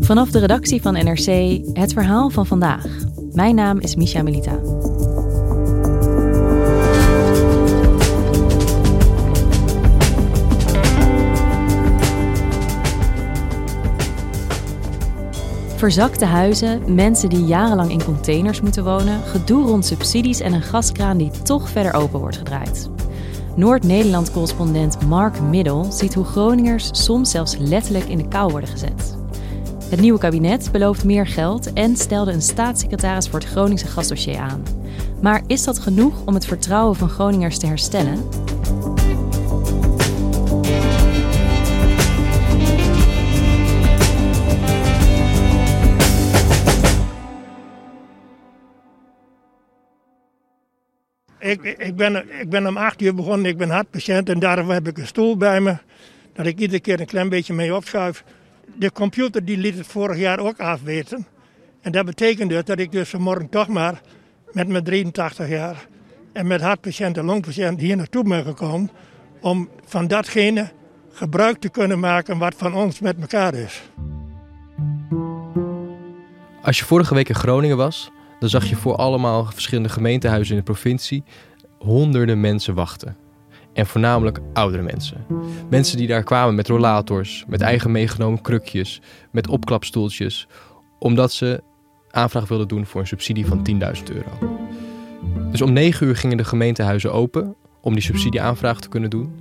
Vanaf de redactie van NRC het verhaal van vandaag. Mijn naam is Misha Melita. Verzakte huizen, mensen die jarenlang in containers moeten wonen, gedoe rond subsidies en een gaskraan die toch verder open wordt gedraaid. Noord-Nederland-correspondent Mark Middel ziet hoe Groningers soms zelfs letterlijk in de kou worden gezet. Het nieuwe kabinet belooft meer geld en stelde een staatssecretaris voor het Groningse gasdossier aan. Maar is dat genoeg om het vertrouwen van Groningers te herstellen? Ik, ik, ben, ik ben om acht uur begonnen, ik ben hartpatiënt en daarom heb ik een stoel bij me. Dat ik iedere keer een klein beetje mee opschuif. De computer die liet het vorig jaar ook afweten. En dat betekende dat ik dus vanmorgen toch maar met mijn 83 jaar en met hartpatiënt en longpatiënt hier naartoe ben gekomen. Om van datgene gebruik te kunnen maken wat van ons met elkaar is. Als je vorige week in Groningen was, dan zag je voor allemaal verschillende gemeentehuizen in de provincie honderden mensen wachten. En voornamelijk oudere mensen. Mensen die daar kwamen met rollators, met eigen meegenomen krukjes, met opklapstoeltjes, omdat ze aanvraag wilden doen voor een subsidie van 10.000 euro. Dus om 9 uur gingen de gemeentehuizen open om die subsidieaanvraag te kunnen doen.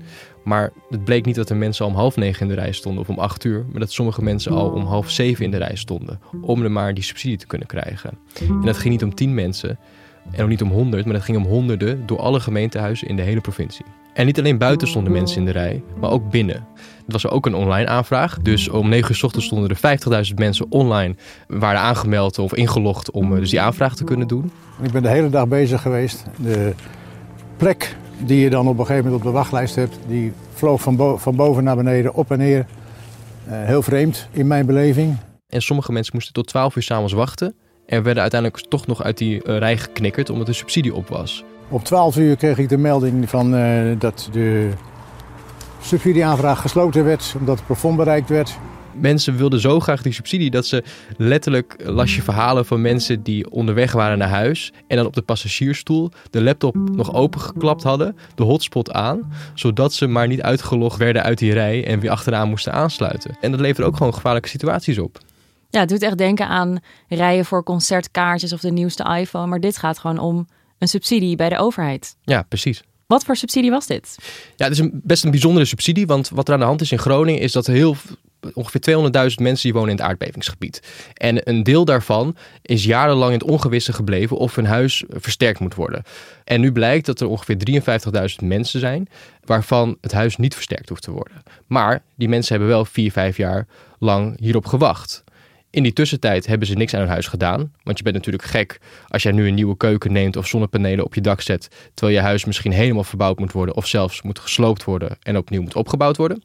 Maar het bleek niet dat de mensen om half negen in de rij stonden of om acht uur, maar dat sommige mensen al om half zeven in de rij stonden om er maar die subsidie te kunnen krijgen. En dat ging niet om tien mensen en ook niet om honderd, maar dat ging om honderden door alle gemeentehuizen in de hele provincie. En niet alleen buiten stonden mensen in de rij, maar ook binnen. Het was ook een online aanvraag. Dus om 9 uur s ochtends stonden er 50.000 mensen online, waren aangemeld of ingelogd om dus die aanvraag te kunnen doen. Ik ben de hele dag bezig geweest. De plek die je dan op een gegeven moment op de wachtlijst hebt, die vloog van, bo van boven naar beneden, op en neer. Uh, heel vreemd in mijn beleving. En sommige mensen moesten tot 12 uur s'avonds wachten. En werden uiteindelijk toch nog uit die uh, rij geknikkerd omdat de subsidie op was. Op 12 uur kreeg ik de melding van, uh, dat de subsidieaanvraag gesloten werd omdat het plafond bereikt werd mensen wilden zo graag die subsidie dat ze letterlijk las je verhalen van mensen die onderweg waren naar huis en dan op de passagiersstoel de laptop nog opengeklapt hadden, de hotspot aan, zodat ze maar niet uitgelogd werden uit die rij en weer achteraan moesten aansluiten. En dat levert ook gewoon gevaarlijke situaties op. Ja, het doet echt denken aan rijen voor concertkaartjes of de nieuwste iPhone, maar dit gaat gewoon om een subsidie bij de overheid. Ja, precies. Wat voor subsidie was dit? Ja, het is een, best een bijzondere subsidie. Want wat er aan de hand is in Groningen is dat er heel ongeveer 200.000 mensen die wonen in het aardbevingsgebied. En een deel daarvan is jarenlang in het ongewisse gebleven of hun huis versterkt moet worden. En nu blijkt dat er ongeveer 53.000 mensen zijn waarvan het huis niet versterkt hoeft te worden. Maar die mensen hebben wel 4, 5 jaar lang hierop gewacht. In die tussentijd hebben ze niks aan hun huis gedaan. Want je bent natuurlijk gek als jij nu een nieuwe keuken neemt of zonnepanelen op je dak zet. Terwijl je huis misschien helemaal verbouwd moet worden of zelfs moet gesloopt worden en opnieuw moet opgebouwd worden.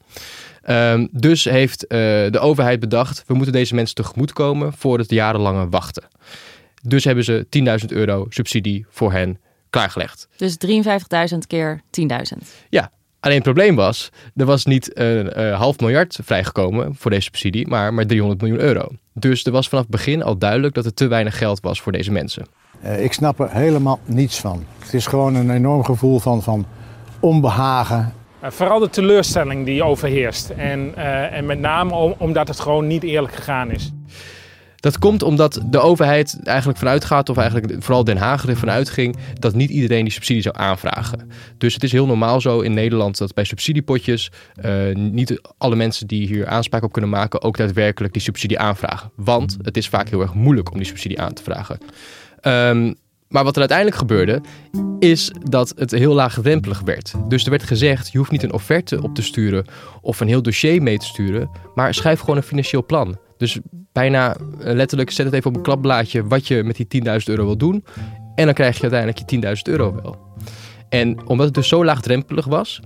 Um, dus heeft uh, de overheid bedacht, we moeten deze mensen tegemoetkomen voor het jarenlange wachten. Dus hebben ze 10.000 euro subsidie voor hen klaargelegd. Dus 53.000 keer 10.000. Ja, Alleen het probleem was, er was niet een uh, half miljard vrijgekomen voor deze subsidie, maar maar 300 miljoen euro. Dus er was vanaf het begin al duidelijk dat er te weinig geld was voor deze mensen. Uh, ik snap er helemaal niets van. Het is gewoon een enorm gevoel van, van onbehagen vooral de teleurstelling die overheerst. En, en met name omdat het gewoon niet eerlijk gegaan is. Dat komt omdat de overheid eigenlijk vanuit gaat, of eigenlijk vooral Den Haag ervan uitging, dat niet iedereen die subsidie zou aanvragen. Dus het is heel normaal zo in Nederland dat bij subsidiepotjes uh, niet alle mensen die hier aanspraak op kunnen maken ook daadwerkelijk die subsidie aanvragen. Want het is vaak heel erg moeilijk om die subsidie aan te vragen. Um, maar wat er uiteindelijk gebeurde, is dat het heel laagdrempelig werd. Dus er werd gezegd: je hoeft niet een offerte op te sturen of een heel dossier mee te sturen, maar schrijf gewoon een financieel plan. Dus bijna eh, letterlijk zet het even op een klapblaadje wat je met die 10.000 euro wil doen. En dan krijg je uiteindelijk je 10.000 euro wel. En omdat het dus zo laagdrempelig was,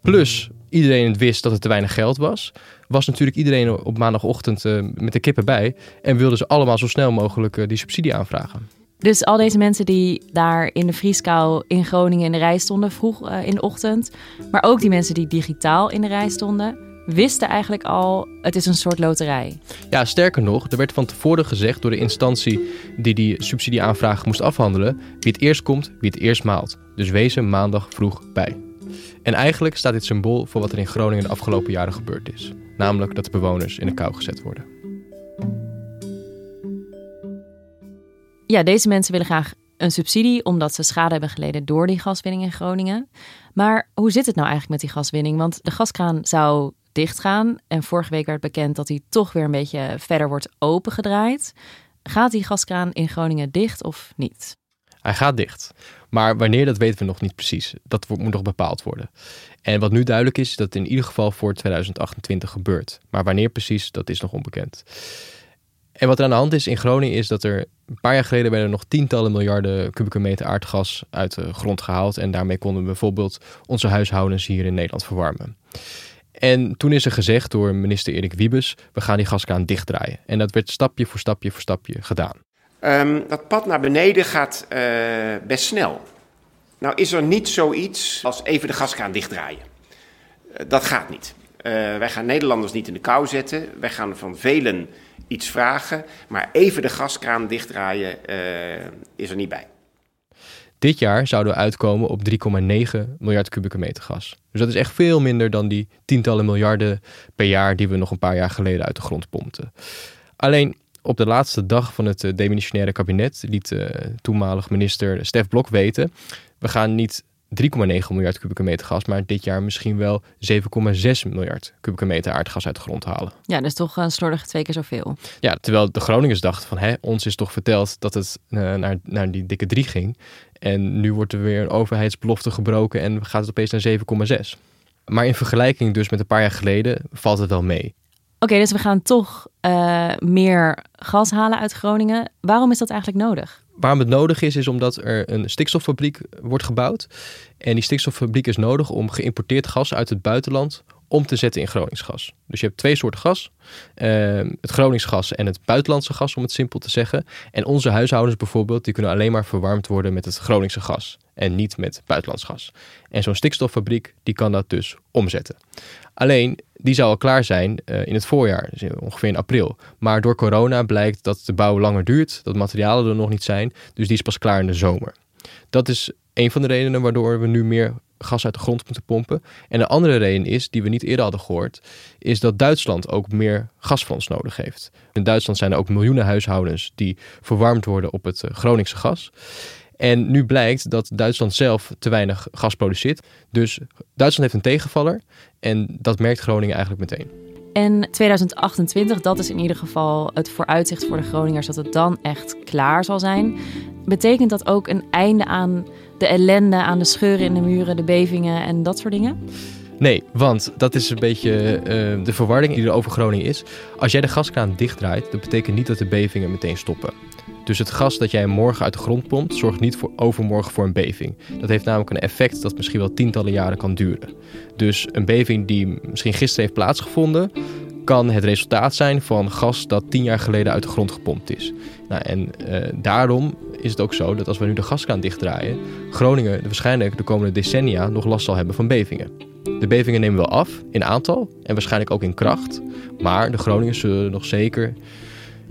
plus iedereen het wist dat het te weinig geld was, was natuurlijk iedereen op maandagochtend uh, met de kippen bij en wilden ze allemaal zo snel mogelijk uh, die subsidie aanvragen. Dus al deze mensen die daar in de vrieskou in Groningen in de rij stonden, vroeg in de ochtend, maar ook die mensen die digitaal in de rij stonden, wisten eigenlijk al, het is een soort loterij. Ja, sterker nog, er werd van tevoren gezegd door de instantie die die subsidieaanvraag moest afhandelen, wie het eerst komt, wie het eerst maalt. Dus wees er maandag vroeg bij. En eigenlijk staat dit symbool voor wat er in Groningen de afgelopen jaren gebeurd is. Namelijk dat de bewoners in de kou gezet worden. Ja, deze mensen willen graag een subsidie omdat ze schade hebben geleden door die gaswinning in Groningen. Maar hoe zit het nou eigenlijk met die gaswinning? Want de gaskraan zou dichtgaan. En vorige week werd bekend dat hij toch weer een beetje verder wordt opengedraaid. Gaat die gaskraan in Groningen dicht of niet? Hij gaat dicht. Maar wanneer, dat weten we nog niet precies. Dat moet nog bepaald worden. En wat nu duidelijk is, is dat het in ieder geval voor 2028 gebeurt. Maar wanneer precies, dat is nog onbekend. En wat er aan de hand is in Groningen is dat er een paar jaar geleden werden nog tientallen miljarden kubieke meter aardgas uit de grond gehaald. En daarmee konden we bijvoorbeeld onze huishoudens hier in Nederland verwarmen. En toen is er gezegd door minister Erik Wiebes, we gaan die gaskraan dichtdraaien. En dat werd stapje voor stapje voor stapje gedaan. Um, dat pad naar beneden gaat uh, best snel. Nou is er niet zoiets als even de gaskraan dichtdraaien. Uh, dat gaat niet. Uh, wij gaan Nederlanders niet in de kou zetten. Wij gaan van velen iets vragen. Maar even de gaskraan dichtdraaien is er niet bij. Dit jaar zouden we uitkomen op 3,9 miljard kubieke meter gas. Dus dat is echt veel minder dan die tientallen miljarden per jaar die we nog een paar jaar geleden uit de grond pompten. Alleen op de laatste dag van het eh, demissionaire kabinet liet uh, toenmalig minister Stef Blok weten: we gaan niet 3,9 miljard kubieke meter gas, maar dit jaar misschien wel 7,6 miljard kubieke meter aardgas uit de grond halen. Ja, dat is toch een slordige twee keer zoveel. Ja, terwijl de Groningers dachten van, hè, ons is toch verteld dat het uh, naar, naar die dikke 3 ging. En nu wordt er weer een overheidsbelofte gebroken en gaat het opeens naar 7,6. Maar in vergelijking dus met een paar jaar geleden valt het wel mee. Oké, dus we gaan toch uh, meer gas halen uit Groningen. Waarom is dat eigenlijk nodig? Waarom het nodig is, is omdat er een stikstoffabriek wordt gebouwd. En die stikstoffabriek is nodig om geïmporteerd gas uit het buitenland om te zetten in Groningsgas. Dus je hebt twee soorten gas. Uh, het Groningsgas en het buitenlandse gas, om het simpel te zeggen. En onze huishoudens bijvoorbeeld, die kunnen alleen maar verwarmd worden met het Groningse gas. En niet met buitenlands gas. En zo'n stikstoffabriek, die kan dat dus omzetten. Alleen, die zou al klaar zijn uh, in het voorjaar, dus ongeveer in april. Maar door corona blijkt dat de bouw langer duurt, dat materialen er nog niet zijn. Dus die is pas klaar in de zomer. Dat is een van de redenen waardoor we nu meer gas uit de grond moeten pompen. En een andere reden is, die we niet eerder hadden gehoord, is dat Duitsland ook meer gas van ons nodig heeft. In Duitsland zijn er ook miljoenen huishoudens die verwarmd worden op het eh, Groningse gas. En nu blijkt dat Duitsland zelf te weinig gas produceert. Dus Duitsland heeft een tegenvaller en dat merkt Groningen eigenlijk meteen. En 2028, dat is in ieder geval het vooruitzicht voor de Groningers dat het dan echt klaar zal zijn. Betekent dat ook een einde aan de ellende, aan de scheuren in de muren, de bevingen en dat soort dingen? Nee, want dat is een beetje uh, de verwarring die er over Groningen is. Als jij de gaskraan dichtdraait, dat betekent niet dat de bevingen meteen stoppen. Dus het gas dat jij morgen uit de grond pompt, zorgt niet voor overmorgen voor een beving. Dat heeft namelijk een effect dat misschien wel tientallen jaren kan duren. Dus een beving die misschien gisteren heeft plaatsgevonden, kan het resultaat zijn van gas dat tien jaar geleden uit de grond gepompt is. Nou, en uh, daarom is het ook zo dat als we nu de gaskraan dichtdraaien, Groningen waarschijnlijk de komende decennia nog last zal hebben van bevingen. De bevingen nemen wel af in aantal en waarschijnlijk ook in kracht, maar de Groningers zullen nog zeker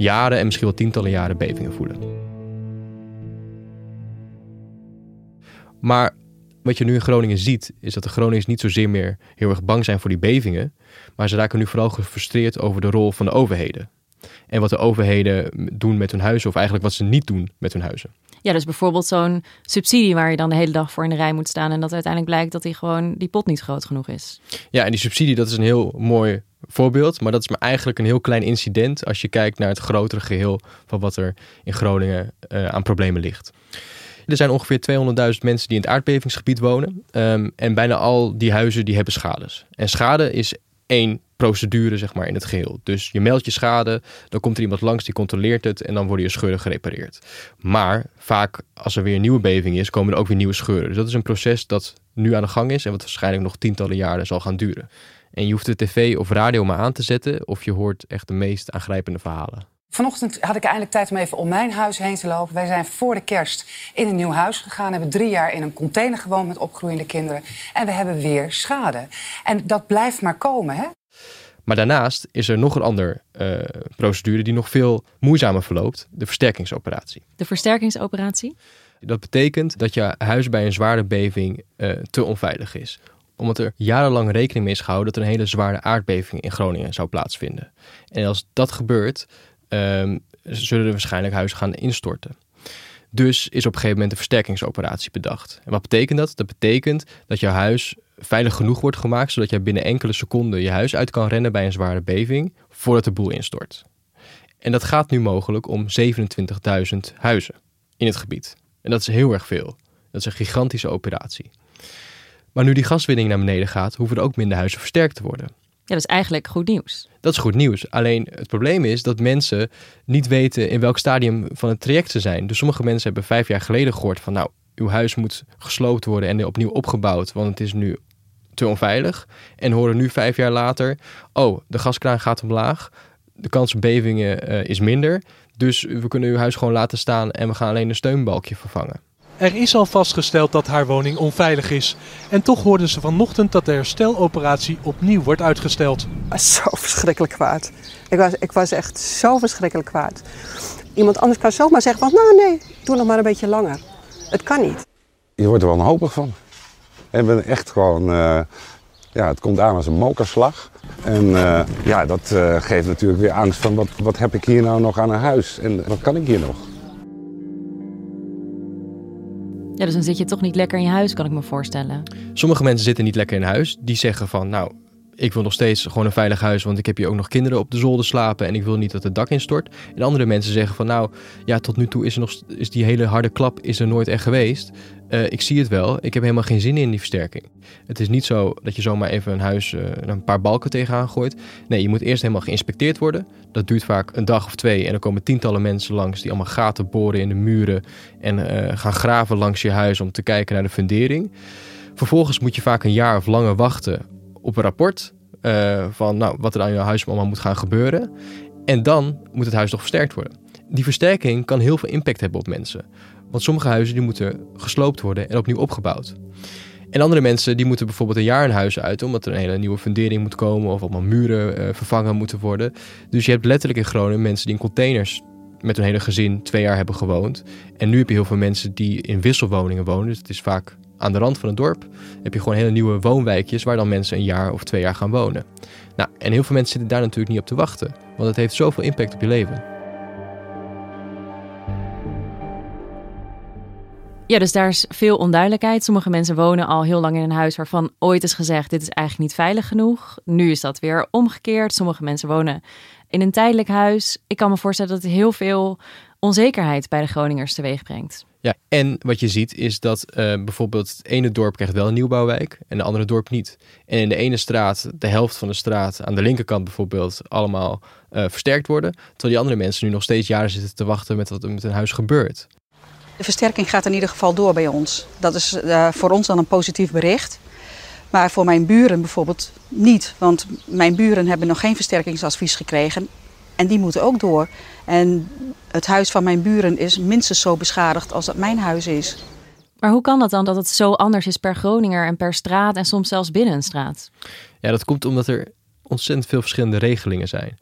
jaren en misschien wel tientallen jaren bevingen voelen. Maar Wat je nu in Groningen ziet, is dat de Groningers niet zozeer meer heel erg bang zijn voor die bevingen. Maar ze raken nu vooral gefrustreerd over de rol van de overheden. En wat de overheden doen met hun huizen, of eigenlijk wat ze niet doen met hun huizen. Ja, dus bijvoorbeeld zo'n subsidie waar je dan de hele dag voor in de rij moet staan. En dat uiteindelijk blijkt dat die gewoon die pot niet groot genoeg is. Ja, en die subsidie, dat is een heel mooi voorbeeld. Maar dat is maar eigenlijk een heel klein incident als je kijkt naar het grotere geheel van wat er in Groningen uh, aan problemen ligt. Er zijn ongeveer 200.000 mensen die in het aardbevingsgebied wonen. Ehm, en bijna al die huizen die hebben schades. En schade is één procedure zeg maar, in het geheel. Dus je meldt je schade, dan komt er iemand langs die controleert het en dan worden je scheuren gerepareerd. Maar vaak als er weer een nieuwe beving is, komen er ook weer nieuwe scheuren. Dus dat is een proces dat nu aan de gang is en wat waarschijnlijk nog tientallen jaren zal gaan duren. En je hoeft de tv of radio maar aan te zetten of je hoort echt de meest aangrijpende verhalen. Vanochtend had ik eindelijk tijd om even om mijn huis heen te lopen. Wij zijn voor de kerst in een nieuw huis gegaan. Hebben drie jaar in een container gewoond met opgroeiende kinderen. En we hebben weer schade. En dat blijft maar komen, hè? Maar daarnaast is er nog een andere uh, procedure die nog veel moeizamer verloopt: de versterkingsoperatie. De versterkingsoperatie? Dat betekent dat je huis bij een zware beving uh, te onveilig is omdat er jarenlang rekening mee is gehouden dat er een hele zware aardbeving in Groningen zou plaatsvinden. En als dat gebeurt, um, zullen er waarschijnlijk huizen gaan instorten. Dus is op een gegeven moment een versterkingsoperatie bedacht. En wat betekent dat? Dat betekent dat jouw huis veilig genoeg wordt gemaakt, zodat jij binnen enkele seconden je huis uit kan rennen bij een zware beving, voordat de boel instort. En dat gaat nu mogelijk om 27.000 huizen in het gebied. En dat is heel erg veel. Dat is een gigantische operatie. Maar nu die gaswinning naar beneden gaat, hoeven er ook minder huizen versterkt te worden. Ja, dat is eigenlijk goed nieuws. Dat is goed nieuws. Alleen het probleem is dat mensen niet weten in welk stadium van het traject ze zijn. Dus sommige mensen hebben vijf jaar geleden gehoord van nou, uw huis moet gesloopt worden en opnieuw opgebouwd, want het is nu te onveilig. En horen nu vijf jaar later, oh, de gaskraan gaat omlaag, de kans op bevingen uh, is minder. Dus we kunnen uw huis gewoon laten staan en we gaan alleen een steunbalkje vervangen. Er is al vastgesteld dat haar woning onveilig is. En toch hoorden ze vanochtend dat de hersteloperatie opnieuw wordt uitgesteld. Zo verschrikkelijk kwaad. Ik was, ik was echt zo verschrikkelijk kwaad. Iemand anders kan zomaar zeggen van, nou nee, doe nog maar een beetje langer. Het kan niet. Je wordt er wel wanhopig van. En ben echt gewoon, uh, ja, het komt aan als een mokerslag. En uh, ja, dat uh, geeft natuurlijk weer angst van wat, wat heb ik hier nou nog aan een huis en wat kan ik hier nog? Ja, dus dan zit je toch niet lekker in je huis, kan ik me voorstellen. Sommige mensen zitten niet lekker in huis. Die zeggen van, nou, ik wil nog steeds gewoon een veilig huis, want ik heb hier ook nog kinderen op de zolder slapen en ik wil niet dat het dak instort. En andere mensen zeggen van, nou, ja, tot nu toe is, er nog, is die hele harde klap is er nooit echt geweest. Uh, ik zie het wel, ik heb helemaal geen zin in die versterking. Het is niet zo dat je zomaar even een huis uh, een paar balken tegenaan gooit. Nee, je moet eerst helemaal geïnspecteerd worden. Dat duurt vaak een dag of twee en dan komen tientallen mensen langs die allemaal gaten boren in de muren en uh, gaan graven langs je huis om te kijken naar de fundering. Vervolgens moet je vaak een jaar of langer wachten op een rapport uh, van nou, wat er aan je huis allemaal moet gaan gebeuren. En dan moet het huis nog versterkt worden. Die versterking kan heel veel impact hebben op mensen. Want sommige huizen die moeten gesloopt worden en opnieuw opgebouwd. En andere mensen die moeten bijvoorbeeld een jaar een huis uit, omdat er een hele nieuwe fundering moet komen of allemaal muren uh, vervangen moeten worden. Dus je hebt letterlijk in Groningen mensen die in containers met hun hele gezin twee jaar hebben gewoond. En nu heb je heel veel mensen die in wisselwoningen wonen. Dus het is vaak aan de rand van het dorp heb je gewoon hele nieuwe woonwijkjes waar dan mensen een jaar of twee jaar gaan wonen. Nou, en heel veel mensen zitten daar natuurlijk niet op te wachten, want het heeft zoveel impact op je leven. Ja, dus daar is veel onduidelijkheid. Sommige mensen wonen al heel lang in een huis waarvan ooit is gezegd: dit is eigenlijk niet veilig genoeg. Nu is dat weer omgekeerd. Sommige mensen wonen in een tijdelijk huis. Ik kan me voorstellen dat heel veel onzekerheid bij de Groningers teweeg brengt. Ja, en wat je ziet is dat uh, bijvoorbeeld het ene dorp krijgt wel een nieuwbouwwijk en de andere dorp niet. En in de ene straat, de helft van de straat, aan de linkerkant bijvoorbeeld, allemaal uh, versterkt worden. Terwijl die andere mensen nu nog steeds jaren zitten te wachten met wat er met hun huis gebeurt. De versterking gaat in ieder geval door bij ons. Dat is uh, voor ons dan een positief bericht. Maar voor mijn buren bijvoorbeeld niet. Want mijn buren hebben nog geen versterkingsadvies gekregen. En die moeten ook door. En het huis van mijn buren is minstens zo beschadigd als dat mijn huis is. Maar hoe kan dat dan dat het zo anders is per Groninger en per straat en soms zelfs binnen een straat? Ja, dat komt omdat er ontzettend veel verschillende regelingen zijn.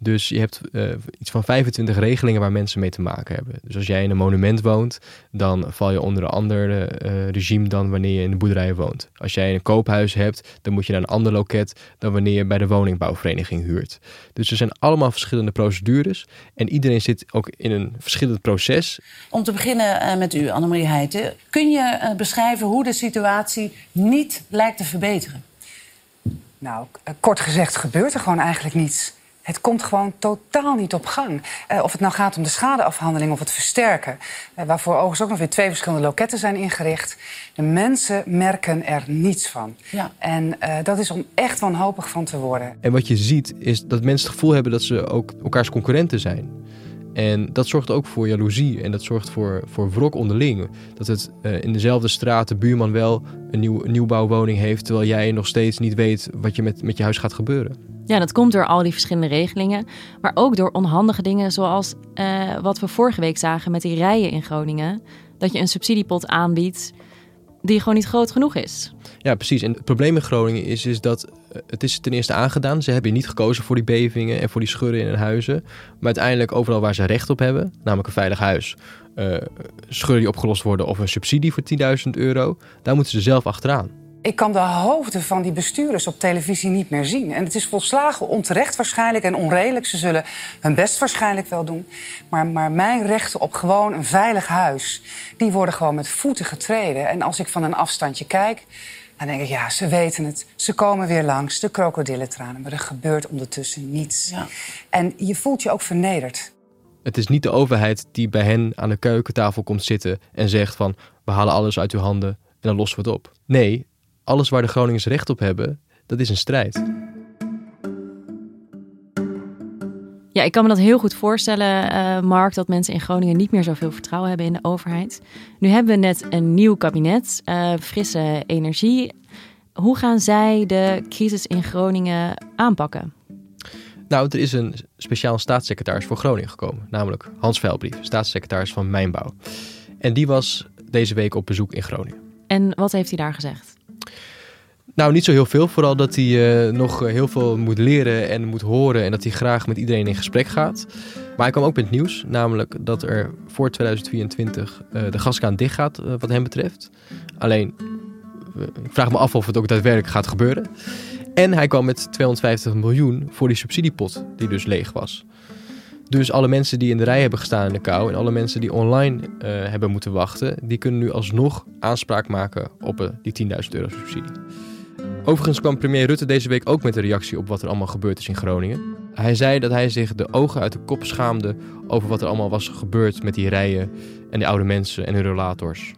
Dus je hebt uh, iets van 25 regelingen waar mensen mee te maken hebben. Dus als jij in een monument woont, dan val je onder een ander uh, regime dan wanneer je in de boerderijen woont. Als jij een koophuis hebt, dan moet je naar een ander loket dan wanneer je bij de woningbouwvereniging huurt. Dus er zijn allemaal verschillende procedures en iedereen zit ook in een verschillend proces. Om te beginnen uh, met u, Annemarie Heijten. Kun je beschrijven hoe de situatie niet lijkt te verbeteren? Nou, kort gezegd gebeurt er gewoon eigenlijk niets. Het komt gewoon totaal niet op gang. Uh, of het nou gaat om de schadeafhandeling of het versterken. Uh, waarvoor overigens ook nog weer twee verschillende loketten zijn ingericht. De mensen merken er niets van. Ja. En uh, dat is om echt wanhopig van te worden. En wat je ziet is dat mensen het gevoel hebben dat ze ook elkaars concurrenten zijn. En dat zorgt ook voor jaloezie en dat zorgt voor, voor wrok onderling. Dat het uh, in dezelfde straat de buurman wel een, nieuw, nieuwbouwwoning heeft, terwijl jij nog steeds niet weet wat je met, met je huis gaat gebeuren. Ja, dat komt door al die verschillende regelingen, maar ook door onhandige dingen zoals uh, wat we vorige week zagen met die rijen in Groningen. Dat je een subsidiepot aanbiedt die gewoon niet groot genoeg is. Ja, precies. En het probleem in Groningen is, is dat eh, het is ten eerste aangedaan. Ze hebben niet gekozen voor die bevingen en voor die scheuren in hun huizen. Maar uiteindelijk overal waar ze recht op hebben, namelijk een veilig huis, uh, scheuren die opgelost worden of een subsidie voor 10.000 euro, daar moeten ze zelf achteraan. Ik kan de hoofden van die bestuurders op televisie niet meer zien. En het is volslagen onterecht waarschijnlijk en onredelijk. Ze zullen hun best waarschijnlijk wel doen. Maar, maar mijn rechten op gewoon een veilig huis... die worden gewoon met voeten getreden. En als ik van een afstandje kijk... dan denk ik, ja, ze weten het. Ze komen weer langs, de krokodillentranen. Maar er gebeurt ondertussen niets. Ja. En je voelt je ook vernederd. Het is niet de overheid die bij hen aan de keukentafel komt zitten... en zegt van, we halen alles uit uw handen en dan lossen we het op. Nee, alles waar de Groningers recht op hebben, dat is een strijd. Ja, ik kan me dat heel goed voorstellen, uh, Mark, dat mensen in Groningen niet meer zoveel vertrouwen hebben in de overheid. Nu hebben we net een nieuw kabinet, uh, frisse energie. Hoe gaan zij de crisis in Groningen aanpakken? Nou, er is een speciaal staatssecretaris voor Groningen gekomen, namelijk Hans Veilbrief, staatssecretaris van Mijnbouw. En die was deze week op bezoek in Groningen. En wat heeft hij daar gezegd? Nou, niet zo heel veel. Vooral dat hij uh, nog heel veel moet leren en moet horen. En dat hij graag met iedereen in gesprek gaat. Maar hij kwam ook met nieuws. Namelijk dat er voor 2024 uh, de gaskraan dicht gaat, uh, wat hem betreft. Alleen, ik vraag me af of het ook daadwerkelijk gaat gebeuren. En hij kwam met 250 miljoen voor die subsidiepot, die dus leeg was. Dus alle mensen die in de rij hebben gestaan in de kou en alle mensen die online hebben moeten wachten, die kunnen nu alsnog aanspraak maken op die 10.000 euro subsidie. Overigens kwam premier Rutte deze week ook met een reactie op wat er allemaal gebeurd is in Groningen. Hij zei dat hij zich de ogen uit de kop schaamde over wat er allemaal was gebeurd met die rijen en die oude mensen en hun relators.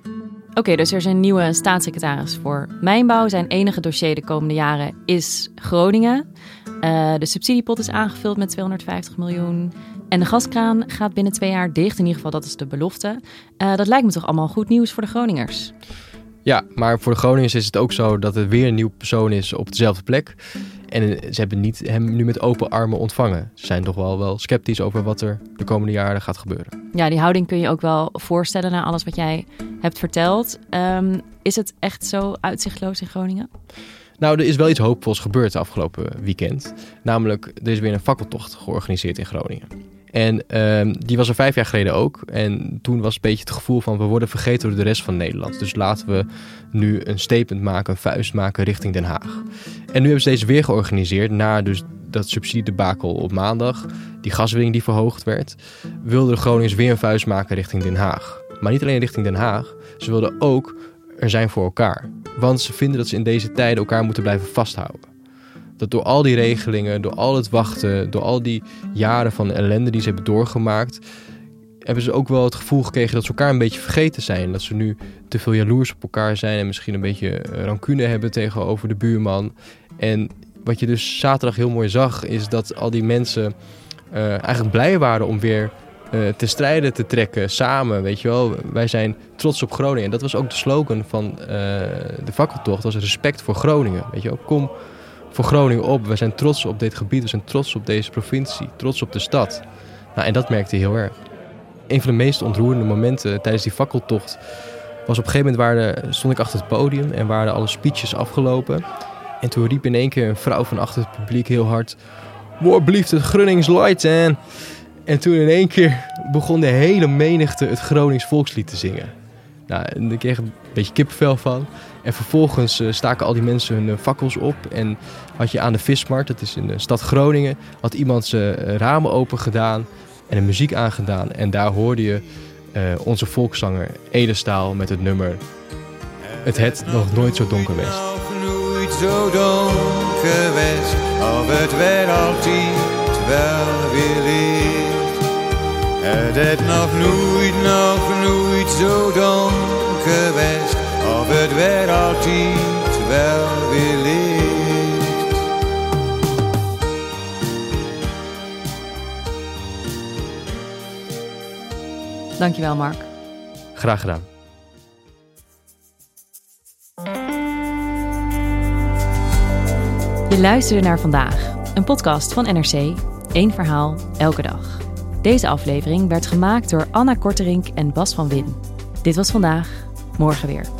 Oké, dus er is een nieuwe staatssecretaris voor mijnbouw. Zijn enige dossier de komende jaren is Groningen. Uh, de subsidiepot is aangevuld met 250 miljoen. En de gaskraan gaat binnen twee jaar dicht. In ieder geval, dat is de belofte. Uh, dat lijkt me toch allemaal goed nieuws voor de Groningers? Ja, maar voor de Groningers is het ook zo dat er weer een nieuw persoon is op dezelfde plek. En ze hebben niet hem nu met open armen ontvangen. Ze zijn toch wel, wel sceptisch over wat er de komende jaren gaat gebeuren. Ja, die houding kun je ook wel voorstellen na alles wat jij hebt verteld. Um, is het echt zo uitzichtloos in Groningen? Nou, er is wel iets hoopvols gebeurd de afgelopen weekend. Namelijk, er is weer een fakkeltocht georganiseerd in Groningen. En uh, die was er vijf jaar geleden ook. En toen was een beetje het gevoel van we worden vergeten door de rest van Nederland. Dus laten we nu een statement maken, een vuist maken richting Den Haag. En nu hebben ze deze weer georganiseerd na dus dat subsidiedebakel op maandag. Die gaswinning die verhoogd werd. Wilden de Groningers weer een vuist maken richting Den Haag. Maar niet alleen richting Den Haag. Ze wilden ook er zijn voor elkaar. Want ze vinden dat ze in deze tijden elkaar moeten blijven vasthouden dat door al die regelingen, door al het wachten, door al die jaren van ellende die ze hebben doorgemaakt, hebben ze ook wel het gevoel gekregen dat ze elkaar een beetje vergeten zijn. Dat ze nu te veel jaloers op elkaar zijn en misschien een beetje eh, rancune hebben tegenover de buurman. En wat je dus zaterdag heel mooi zag, is dat al die mensen uh, eigenlijk blij waren om weer uh, te strijden te trekken samen. Weet je wel, wij zijn trots op Groningen. En dat was ook de slogan van de fakkeltocht, dat was respect voor Groningen. Weet je wel, kom voor Groningen op. We zijn trots op dit gebied, we zijn trots op deze provincie, trots op de stad. Nou, en dat merkte hij heel erg. Een van de meest ontroerende momenten tijdens die fakkeltocht was op een gegeven moment waar stond ik achter het podium en waren alle speeches afgelopen. En toen riep in één keer een vrouw van achter het publiek heel hard: Waar blieft het Grunnings light en... En toen in één keer begon de hele menigte het Gronings volkslied te zingen. Nou, en ik kreeg een beetje kippenvel van. En vervolgens uh, staken al die mensen hun uh, fakkels op. En had je aan de Vismarkt, dat is in de stad Groningen, had iemand zijn uh, ramen open gedaan en de muziek aangedaan. En daar hoorde je onze volkszanger Edestaal met het nummer Het het nog nooit zo donker weest. Nog nooit zo donker weest, of het werd altijd wel weer licht. Het het nog nooit, nog nooit zo donker weest, of het werd altijd wel weer licht. Dankjewel, Mark. Graag gedaan. Je luisterde naar vandaag, een podcast van NRC. Eén verhaal, elke dag. Deze aflevering werd gemaakt door Anna Korterink en Bas van Win. Dit was vandaag, morgen weer.